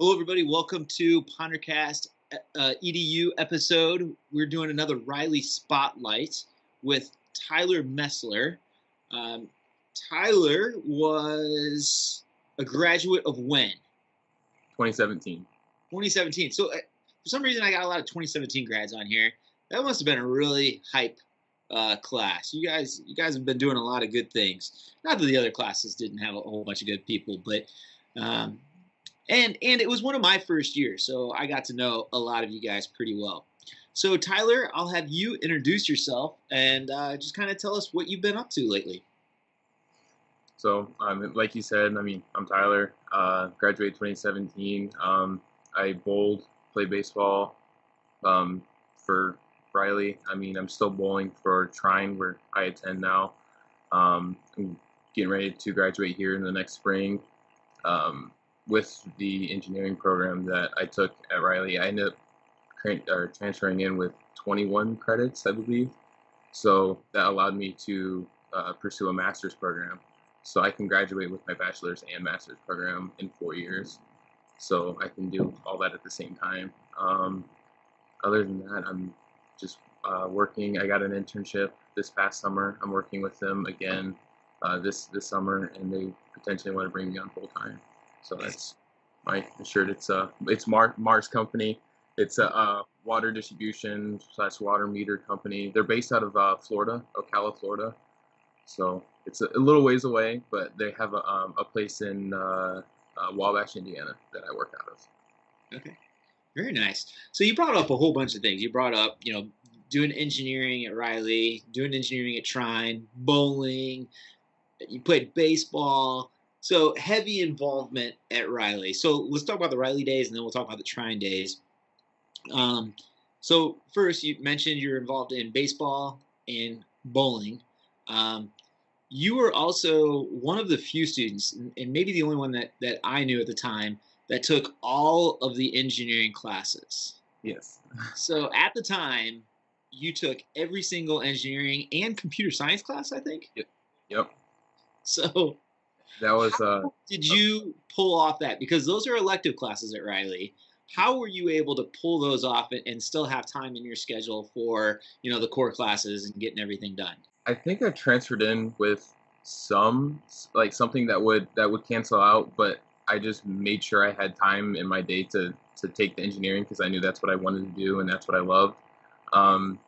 Hello, everybody. Welcome to Pondercast uh, EDU episode. We're doing another Riley Spotlight with Tyler Messler. Um, Tyler was a graduate of when? 2017. 2017. So, uh, for some reason, I got a lot of 2017 grads on here. That must have been a really hype uh, class. You guys, you guys have been doing a lot of good things. Not that the other classes didn't have a whole bunch of good people, but um, and and it was one of my first years, so I got to know a lot of you guys pretty well. So Tyler, I'll have you introduce yourself and uh, just kind of tell us what you've been up to lately. So, um, like you said, I mean, I'm Tyler. Uh, graduated 2017. Um, I bowled, played baseball um, for Riley. I mean, I'm still bowling for Trine, where I attend now. Um, I'm getting ready to graduate here in the next spring. Um, with the engineering program that I took at Riley, I ended up transferring in with 21 credits, I believe. So that allowed me to uh, pursue a master's program. So I can graduate with my bachelor's and master's program in four years. So I can do all that at the same time. Um, other than that, I'm just uh, working. I got an internship this past summer. I'm working with them again uh, this this summer, and they potentially want to bring me on full time. So that's my shirt. It's a it's Mar- Mars Company. It's a uh, water distribution slash water meter company. They're based out of uh, Florida, Ocala, Florida. So it's a, a, little ways away, but they have a, um, a place in uh, uh, Wabash, Indiana that I work out of. Okay, very nice. So you brought up a whole bunch of things. You brought up, you know, doing engineering at Riley, doing engineering at Trine, bowling. You played baseball. So heavy involvement at Riley. So let's talk about the Riley days, and then we'll talk about the Trine days. Um, so first, you mentioned you're involved in baseball and bowling. Um, you were also one of the few students, and maybe the only one that, that I knew at the time, that took all of the engineering classes. Yes. so at the time, you took every single engineering and computer science class, I think. Yep. Yep. So that was. Uh, did you pull off that? Because those are elective classes at Riley. How were you able to pull those off and still have time in your schedule for you know the core classes and getting everything done? I think I transferred in with some like something that would that would cancel out, but I just made sure I had time in my day to to take the engineering because I knew that's what I wanted to do and that's what I loved. Um,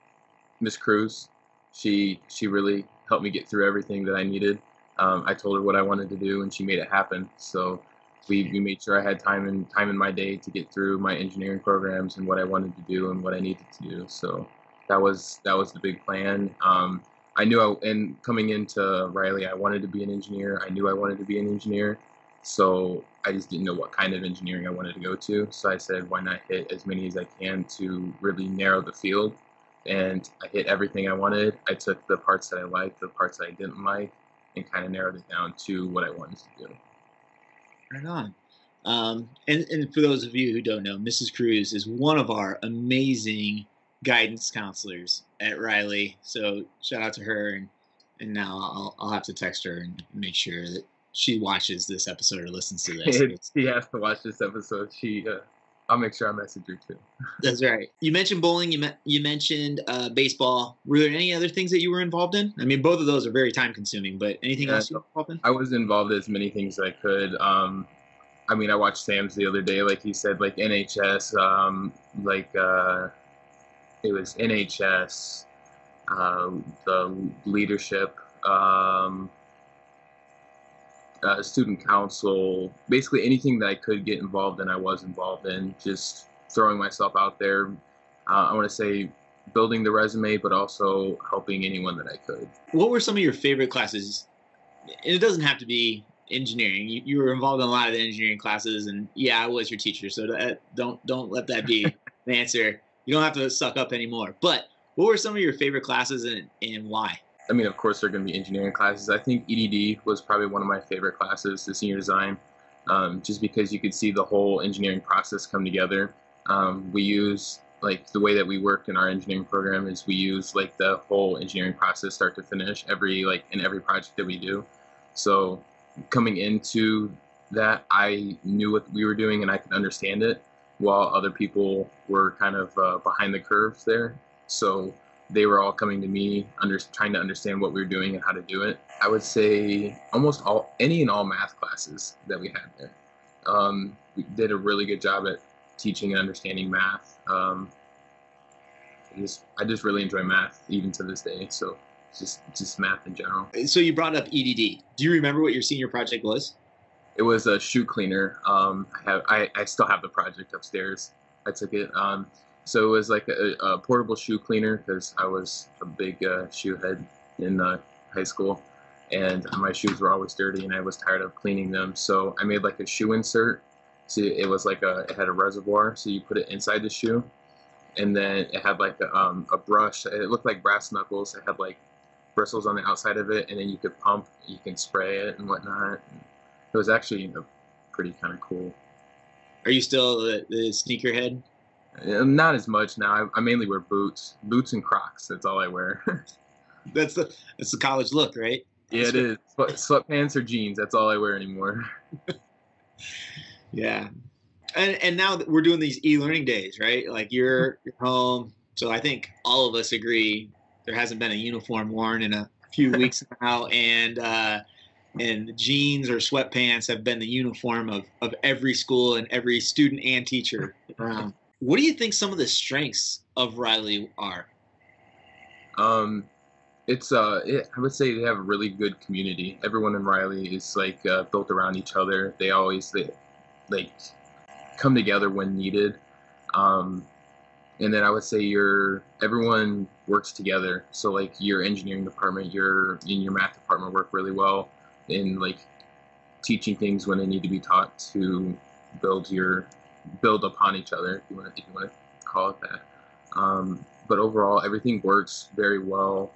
Miss Cruz, she she really helped me get through everything that I needed um, I told her what I wanted to do, and she made it happen. So we, we made sure I had time and time in my day to get through my engineering programs and what I wanted to do and what I needed to do. So that was that was the big plan. Um, I knew I, and coming into Riley, I wanted to be an engineer. I knew I wanted to be an engineer. So I just didn't know what kind of engineering I wanted to go to. So I said, why not hit as many as I can to really narrow the field? And I hit everything I wanted. I took the parts that I liked, the parts that I didn't like, and kind of narrowed it down to what I wanted to do. Right on. Um, and, and for those of you who don't know, Mrs. Cruz is one of our amazing guidance counselors at Riley. So shout out to her. And, and now I'll, I'll have to text her and make sure that she watches this episode or listens to this. she has to watch this episode. She uh, I'll make sure I message you too. That's right. You mentioned bowling. You me- you mentioned uh, baseball. Were there any other things that you were involved in? I mean, both of those are very time consuming. But anything yeah, else you were involved in? I was involved in as many things as I could. Um, I mean, I watched Sam's the other day, like he said, like NHS, um, like uh, it was NHS, uh, the leadership. Um, uh, student council, basically anything that I could get involved in, I was involved in. Just throwing myself out there. Uh, I want to say building the resume, but also helping anyone that I could. What were some of your favorite classes? it doesn't have to be engineering. You, you were involved in a lot of the engineering classes, and yeah, I was your teacher, so that, don't don't let that be the answer. You don't have to suck up anymore. But what were some of your favorite classes, and and why? I mean, of course, there are going to be engineering classes. I think EDD was probably one of my favorite classes, the senior design, um, just because you could see the whole engineering process come together. Um, we use like the way that we work in our engineering program is we use like the whole engineering process start to finish every like in every project that we do. So coming into that I knew what we were doing and I could understand it, while other people were kind of uh, behind the curves there. So they were all coming to me, under, trying to understand what we were doing and how to do it. I would say almost all, any and all math classes that we had there. Um, we did a really good job at teaching and understanding math. Um, I just, I just really enjoy math even to this day. So just, just math in general. So you brought up EDD. Do you remember what your senior project was? It was a shoe cleaner. Um, I have, I, I still have the project upstairs. I took it. Um, so it was like a, a portable shoe cleaner because I was a big uh, shoe head in uh, high school, and my shoes were always dirty, and I was tired of cleaning them. So I made like a shoe insert. So it was like a, it had a reservoir, so you put it inside the shoe, and then it had like a, um, a brush. It looked like brass knuckles. It had like bristles on the outside of it, and then you could pump, you can spray it and whatnot. It was actually a pretty kind of cool. Are you still the, the sneakerhead? Not as much now. I, I, mainly wear boots, boots and Crocs. That's all I wear. that's the that's the college look, right? Yeah, it is. Sweatpants or jeans. That's all I wear anymore. yeah, and and now we're doing these e-learning days, right? Like you're, you're home, so I think all of us agree there hasn't been a uniform worn in a few weeks now, and uh, and jeans or sweatpants have been the uniform of of every school and every student and teacher around. What do you think some of the strengths of Riley are? Um, it's uh, it, I would say they have a really good community. Everyone in Riley is like uh, built around each other. They always they like come together when needed. Um, and then I would say your everyone works together. So like your engineering department, your in your math department work really well in like teaching things when they need to be taught to build your build upon each other, if you want to, if you want to call it that. Um, but overall, everything works very well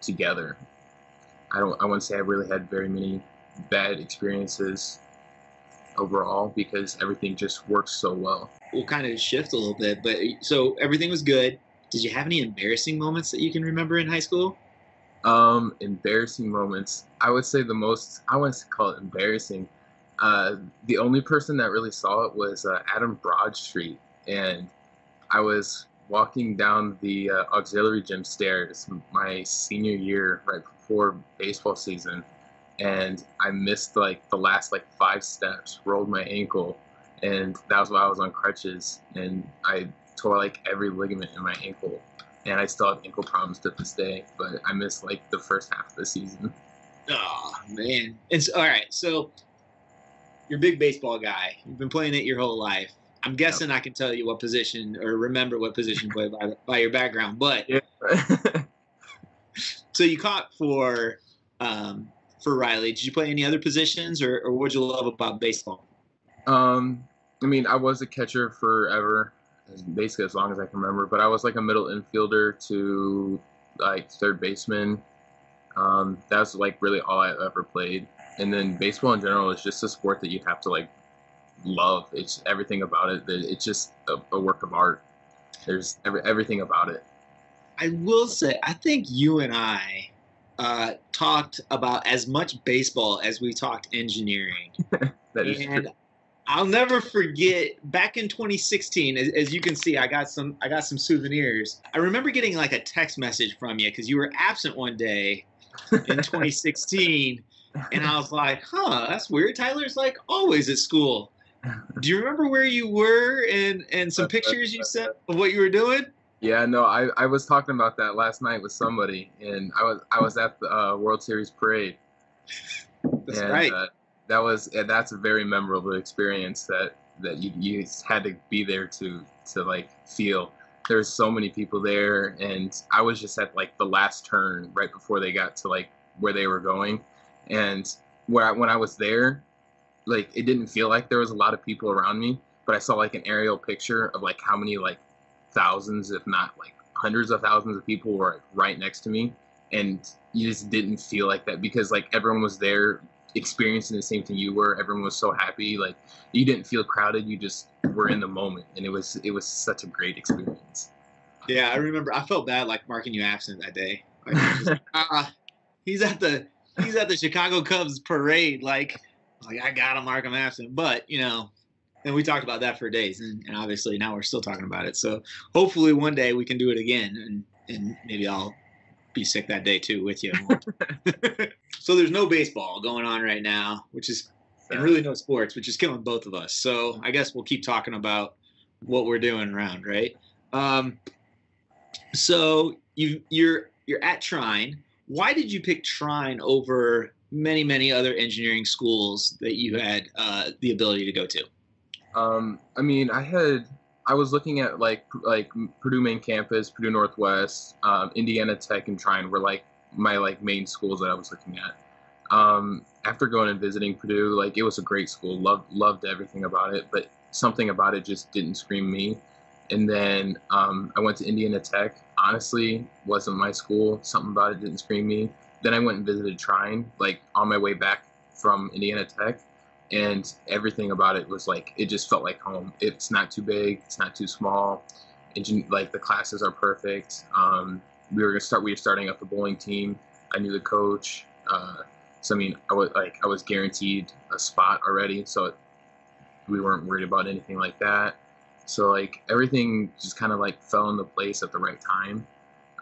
together. I don't. I wouldn't say I really had very many bad experiences overall because everything just works so well. We'll kind of shift a little bit, but so everything was good. Did you have any embarrassing moments that you can remember in high school? Um, embarrassing moments. I would say the most. I wouldn't call it embarrassing. Uh, the only person that really saw it was uh, Adam Broadstreet, and I was walking down the uh, auxiliary gym stairs my senior year, right before baseball season, and I missed like the last like five steps, rolled my ankle, and that was why I was on crutches, and I tore like every ligament in my ankle, and I still have ankle problems to this day. But I missed like the first half of the season. Oh man! It's all right. So you're a big baseball guy. You've been playing it your whole life. I'm guessing yep. I can tell you what position or remember what position you play by, by your background. But yeah. so you caught for um, for Riley. Did you play any other positions, or, or what did you love about baseball? Um, I mean, I was a catcher forever, basically as long as I can remember. But I was like a middle infielder to like third baseman. Um, that's like really all I ever played and then baseball in general is just a sport that you have to like love. It's everything about it. It's just a, a work of art. There's every, everything about it. I will say, I think you and I uh, talked about as much baseball as we talked engineering. that is and true. I'll never forget back in 2016. As, as, you can see, I got some I got some souvenirs. I remember getting like a text message from you because you were absent one day in 2016 and I was like, huh, that's weird. Tyler's like always at school. Do you remember where you were and and some pictures you sent of what you were doing? Yeah, no, I, I was talking about that last night with somebody, and I was I was at the uh, World Series parade. That's and, right. Uh, that was that's a very memorable experience that that you you had to be there to to like feel. There's so many people there, and I was just at like the last turn right before they got to like where they were going, and where I, when I was there, like it didn't feel like there was a lot of people around me, but I saw like an aerial picture of like how many like thousands, if not like hundreds of thousands of people were like, right next to me, and you just didn't feel like that because like everyone was there experiencing the same thing you were. Everyone was so happy, like you didn't feel crowded. You just were in the moment, and it was it was such a great experience. Yeah, I remember. I felt bad like marking you absent that day. Like, just, uh, he's at the he's at the Chicago Cubs parade. Like, like I gotta mark him absent. But you know, and we talked about that for days, and, and obviously now we're still talking about it. So hopefully one day we can do it again, and and maybe I'll be sick that day too with you. so there's no baseball going on right now, which is and really no sports, which is killing both of us. So I guess we'll keep talking about what we're doing around, right? Um, so you you're you're at Trine. Why did you pick Trine over many many other engineering schools that you had uh, the ability to go to? Um, I mean, I had I was looking at like like Purdue main campus, Purdue Northwest, um, Indiana Tech, and Trine were like my like main schools that I was looking at. Um, after going and visiting Purdue, like it was a great school. Loved loved everything about it, but something about it just didn't scream me. And then um, I went to Indiana Tech. Honestly, wasn't my school. Something about it didn't scream me. Then I went and visited Trine, like on my way back from Indiana Tech, and everything about it was like it just felt like home. It's not too big. It's not too small. Engine, like the classes are perfect. Um, we were gonna start. We were starting up the bowling team. I knew the coach. Uh, so I mean, I was like I was guaranteed a spot already, so it, we weren't worried about anything like that. So like everything just kind of like fell into place at the right time.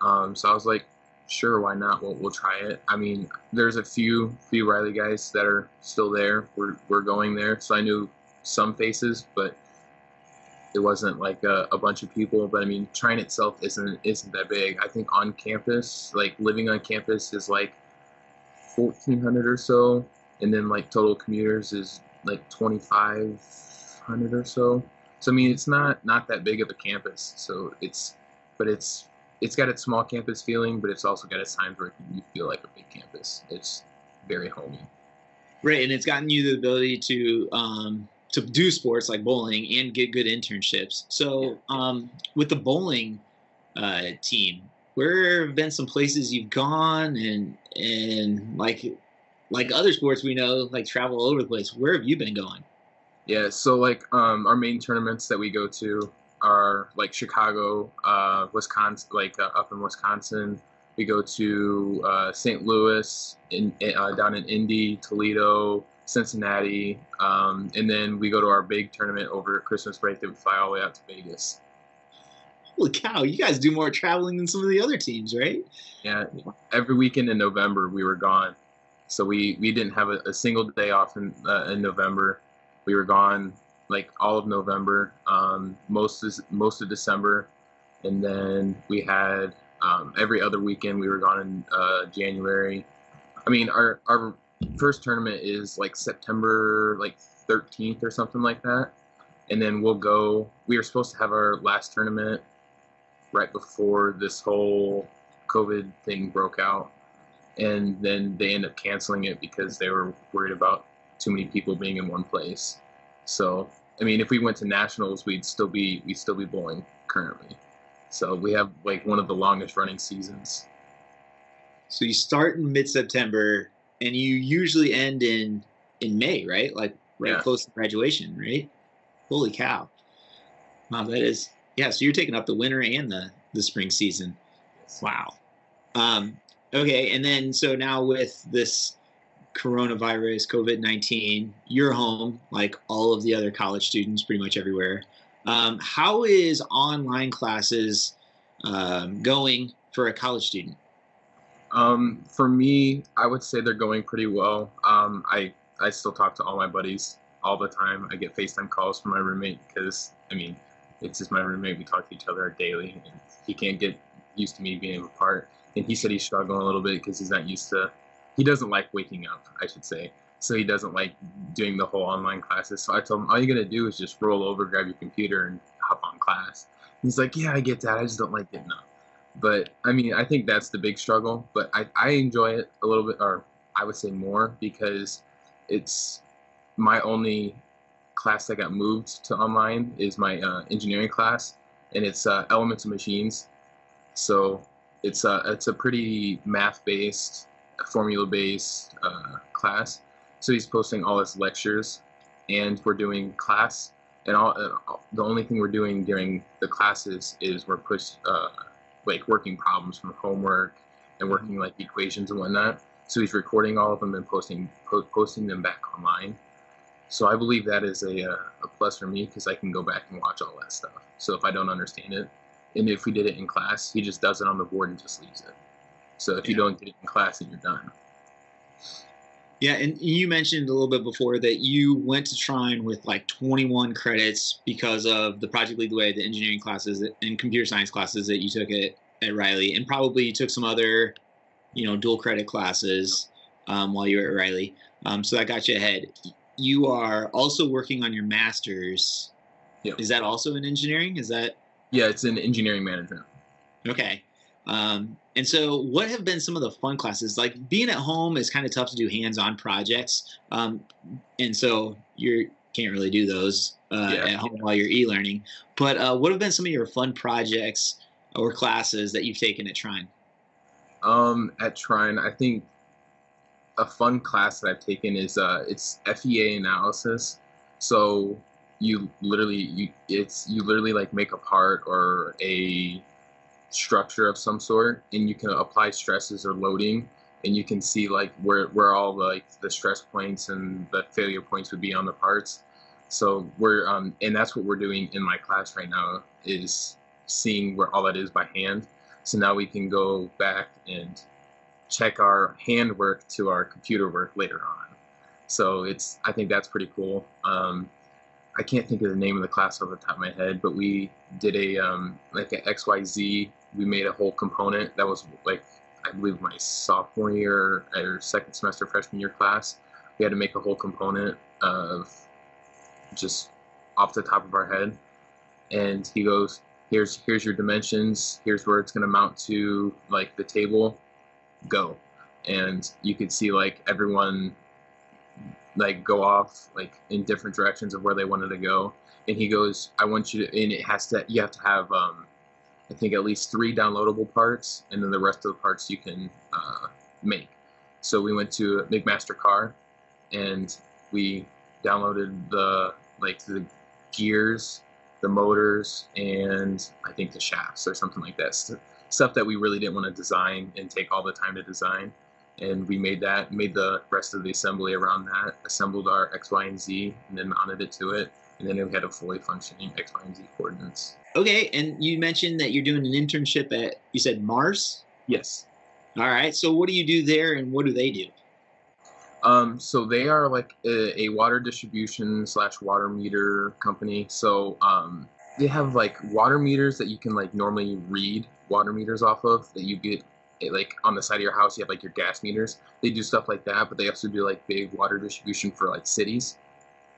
Um, so I was like, sure, why not? We'll, we'll try it. I mean, there's a few few Riley guys that are still there. We're we're going there, so I knew some faces, but it wasn't like a, a bunch of people. But I mean, Trine itself isn't isn't that big. I think on campus, like living on campus, is like 1400 or so and then like total commuters is like 2500 or so so i mean it's not not that big of a campus so it's but it's it's got its small campus feeling but it's also got its times where you feel like a big campus. It's very homey. Right and it's gotten you the ability to um to do sports like bowling and get good internships. So um with the bowling uh team where have been some places you've gone and and like like other sports we know like travel all over the place where have you been going yeah so like um our main tournaments that we go to are like chicago uh wisconsin like uh, up in wisconsin we go to uh, st louis in uh, down in indy toledo cincinnati um, and then we go to our big tournament over christmas break that we fly all the way out to vegas holy cow, you guys do more traveling than some of the other teams, right? Yeah, every weekend in November we were gone, so we we didn't have a, a single day off in uh, in November. We were gone like all of November, um, most is most of December, and then we had um, every other weekend we were gone in uh, January. I mean, our our first tournament is like September like 13th or something like that, and then we'll go. We were supposed to have our last tournament right before this whole COVID thing broke out. And then they end up canceling it because they were worried about too many people being in one place. So, I mean, if we went to nationals, we'd still be we'd still be bowling currently. So we have like one of the longest running seasons. So you start in mid September and you usually end in in May, right? Like right yeah. close to graduation, right? Holy cow! Wow, that is yeah, so you're taking up the winter and the the spring season. Wow. Um, okay, and then so now with this coronavirus, COVID nineteen, you're home like all of the other college students, pretty much everywhere. Um, how is online classes um, going for a college student? Um, for me, I would say they're going pretty well. Um, I I still talk to all my buddies all the time. I get FaceTime calls from my roommate because I mean it's just my roommate. We talk to each other daily, and he can't get used to me being apart. And he said he's struggling a little bit because he's not used to. He doesn't like waking up, I should say. So he doesn't like doing the whole online classes. So I told him all you gotta do is just roll over, grab your computer, and hop on class. he's like, yeah, I get that. I just don't like getting up. But I mean, I think that's the big struggle. But I, I enjoy it a little bit, or I would say more, because it's my only class that got moved to online is my uh, engineering class, and it's uh, Elements of Machines. So it's a uh, it's a pretty math based, formula based uh, class. So he's posting all his lectures, and we're doing class. And all, uh, the only thing we're doing during the classes is we're push uh, like working problems from homework and working like equations and whatnot. So he's recording all of them and posting po- posting them back online So I believe that is a, uh, a plus for me because I can go back and watch all that stuff. So if I don't understand it, and if we did it in class, he just does it on the board and just leaves it. So if you don't get it in class, then you're done. Yeah, and you mentioned a little bit before that you went to Trine with like 21 credits because of the Project Lead the Way, the engineering classes and computer science classes that you took at, at Riley, and probably you took some other, you know, dual credit classes um, while you were at Riley. Um, so that got you ahead. You are also working on your master's. Yeah. Is that also in engineering? Is that Yeah, it's in engineering management. Okay. Um, and so, what have been some of the fun classes? Like being at home is kind of tough to do hands-on projects, um, and so you can't really do those uh, Yeah. at home while you're e-learning. But uh, what have been some of your fun projects or classes that you've taken at Trine? Um, at Trine, I think a fun class that I've taken is uh, it's FEA analysis. So you literally you it's you literally like make a part or a structure of some sort, and you can apply stresses or loading, and you can see like where where all the, like the stress points and the failure points would be on the parts. So we're um, and that's what we're doing in my class right now is seeing where all that is by hand. So now we can go back and check our handwork to our computer work later on. So it's I think that's pretty cool. Um, I can't think of the name of the class off the top of my head, but we did a um, like an XYZ. We made a whole component that was like I believe my sophomore year or second semester freshman year class. We had to make a whole component of just off the top of our head. And he goes, here's here's your dimensions here's where it's going to mount to like the table go and you could see like everyone like go off like in different directions of where they wanted to go and he goes i want you to and it has to you have to have um i think at least three downloadable parts and then the rest of the parts you can uh, make so we went to McMaster-Carr and we downloaded the like the gears the motors and I think the shafts or something like that. St- stuff that we really didn't want to design and take all the time to design. And we made that, made the rest of the assembly around that, assembled our X, Y, and Z, and then mounted it to it. And then we had a fully functioning X, Y, and Z coordinates. Okay, and you mentioned that you're doing an internship at you said Mars. Yes. All right, so what do you do there, and what do they do? Um, so they are like a, a water distribution slash water meter company. So um, they have like water meters that you can like normally read water meters off of that you get eh, like on the side of your house. You have like your gas meters. They do stuff like that, but they also do like big water distribution for like cities.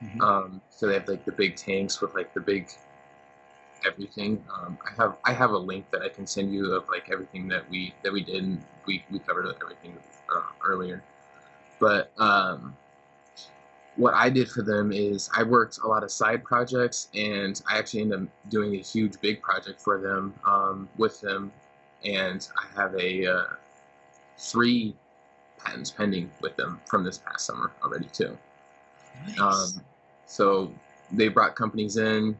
Mhm. Um, so they have like the big tanks with like the big everything. Um, I have I have a link that I can send you of like everything that we that we did. And we we covered everything uh, earlier. But um, what I did for them is I worked a lot of side projects, and I actually ended up doing a huge big project for them um, with them, and I have a uh, three patents pending with them from this past summer already too. Nice. Um, so they brought companies in.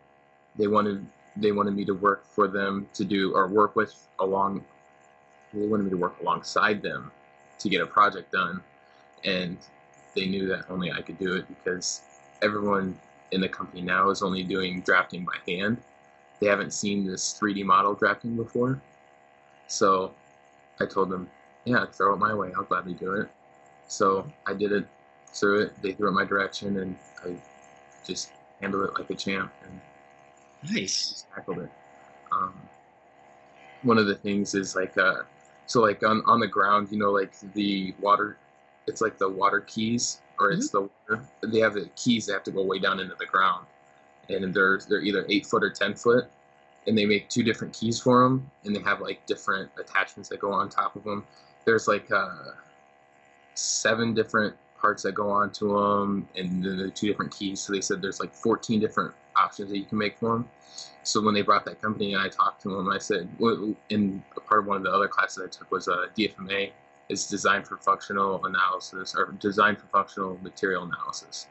They wanted they wanted me to work for them to do or work with along. They wanted me to work alongside them to get a project done, and they knew that only I could do it because everyone in the company now is only doing drafting by hand. They haven't seen this 3D model drafting before, so I told them, "Yeah, throw it my way. I'll gladly do it." So I did it threw it. They threw it my direction, and I just handled it like a champ and nice. just tackled it. Um, one of the things is like, uh, so like on on the ground, you know, like the water, it's like the water keys, or it's the they have the keys that have to go way down into the ground, and they're they're either eight foot or ten foot, and they make two different keys for them, and they have like different attachments that go on top of them. There's like uh, seven different parts that go onto them, and the two different keys. So they said there's like 14 different options that you can make for them. So when they brought that company, and I talked to them. I said, in part of one of the other classes I took was uh, a DFMA. It's designed for functional analysis or designed for functional material analysis.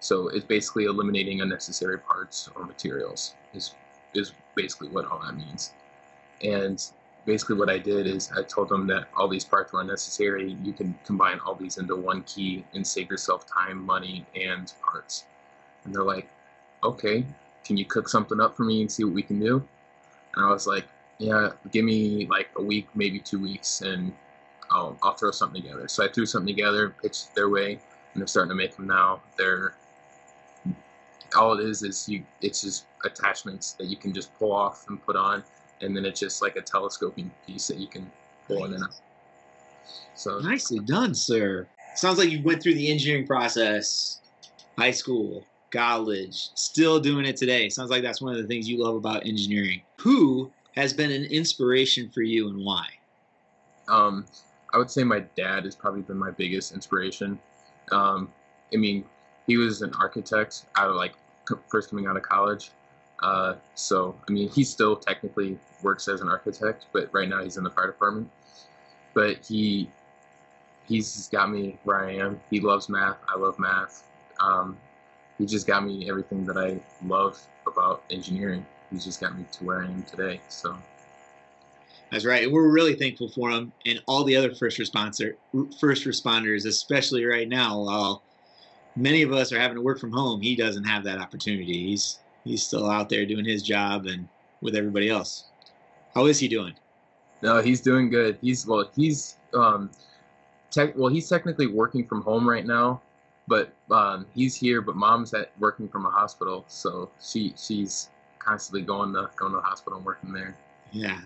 So it's basically eliminating unnecessary parts or materials. Is is basically what all that means. And basically what I did is I told them that all these parts were unnecessary. You can combine all these into one key and save yourself time, money, and parts. And they're like, okay, can you cook something up for me and see what we can do? And I was like, yeah, give me like a week, maybe two weeks, and I'll, I'll throw something together. So I threw something together, pitched their way, and they're starting to make them now. They're all it is is you it's just attachments that you can just pull off and put on, and then it's just like a telescoping piece that you can pull in and out. So nicely done, sir. Sounds like you went through the engineering process, high school, college, still doing it today. Sounds like that's one of the things you love about engineering. Who has been an inspiration for you and why? Um, I would say my dad has probably been my biggest inspiration. Um, I mean, he was an architect out of like first coming out of college. Uh, so I mean, he still technically works as an architect, but right now he's in the fire department. But he he's got me where I am. He loves math. I love math. Um, he just got me everything that I love about engineering. He's just got me to where I am today. So that's right. We're really thankful for him and all the other first responder first responders, especially right now. While many of us are having to work from home, he doesn't have that opportunity. He's he's still out there doing his job and with everybody else. How is he doing? No, he's doing good. He's well, he's um, tech. Well, he's technically working from home right now, but um, he's here. But mom's at working from a hospital, so she she's constantly going to going to the hospital and working there. Yeah,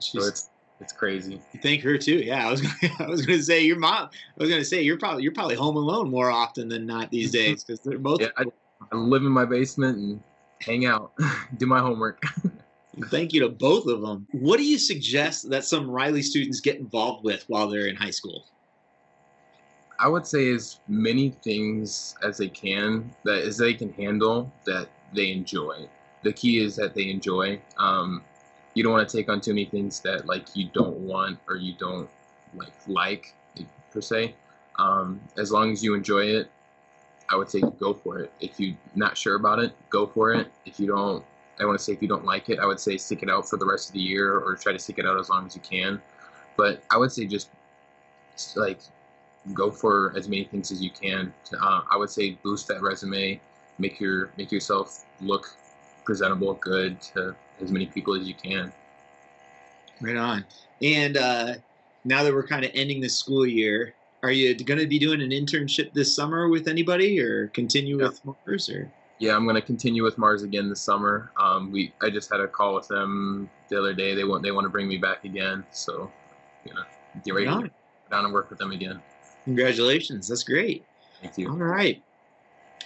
she's, so it's it's crazy. Thank her too. Yeah, I was gonna, I was to say your mom. I was to say you're probably you're probably home alone more often than not these days because they're both. Yeah, I, I live in my basement and hang out, do my homework. Thank you to both of them. What do you suggest that some Riley students get involved with while they're in high school? I would say as many things as they can that as they can handle that they enjoy. The key is that they enjoy. Um, you don't want to take on too many things that like you don't want or you don't like like per se. Um, as long as you enjoy it, I would say go for it. If you're not sure about it, go for it. If you don't, I want to say if you don't like it, I would say stick it out for the rest of the year or try to stick it out as long as you can. But I would say just like go for as many things as you can. Uh, I would say boost that resume, make your make yourself look presentable, good to as many people as you can. Right on. And uh, now that we're kind of ending the school year, are you going to be doing an internship this summer with anybody, or continue yeah. with Mars, or? Yeah, I'm going to continue with Mars again this summer. Um, we I just had a call with them the other day. They want they want to bring me back again, so you know, get ready to go down and work with them again. Congratulations. That's great. Thank you. All right.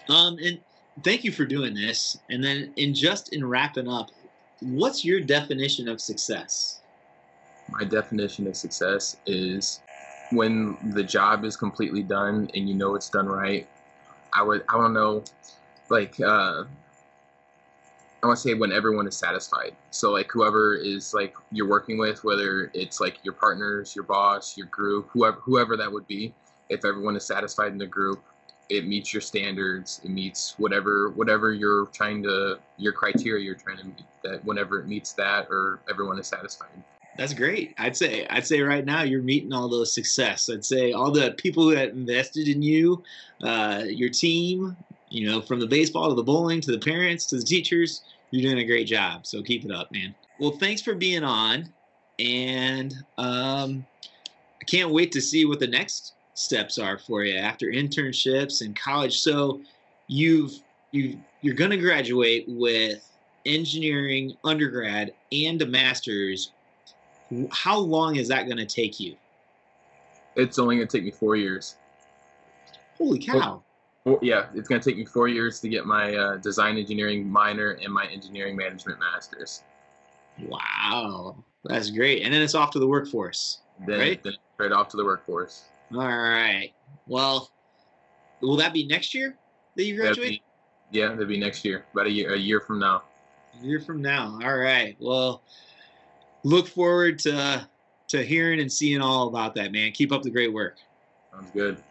Um, and thank you for doing this. And then, in just in wrapping up, what's your definition of success? My definition of success is when the job is completely done and you know it's done right. I would, I don't know, like, uh, I want to say when everyone is satisfied. So like whoever is like you're working with, whether it's like your partners, your boss, your group, whoever whoever that would be, if everyone is satisfied in the group, it meets your standards, it meets whatever whatever you're trying to your criteria you're trying to meet. That whenever it meets that, or everyone is satisfied. That's great. I'd say I'd say right now you're meeting all those success. I'd say all the people that invested in you, uh, your team, you know, from the baseball to the bowling to the parents to the teachers, you're doing a great job. So keep it up, man. Well, thanks for being on, and um, I can't wait to see what the next steps are for you after internships and college. So you've you you're going to graduate with engineering undergrad and a master's. How long is that going to take you? It's only going to take me four years. Holy cow! Well, yeah, it's going to take me four years to get my uh, design engineering minor and my engineering management master's. Wow, that's great. And then it's off to the workforce, then, right? Then right off to the workforce. All right. Well, will that be next year that you graduate? That'd be, yeah, that'd be next year, about a year, a year from now. A year from now. All right. Well, look forward to to hearing and seeing all about that, man. Keep up the great work. Sounds good.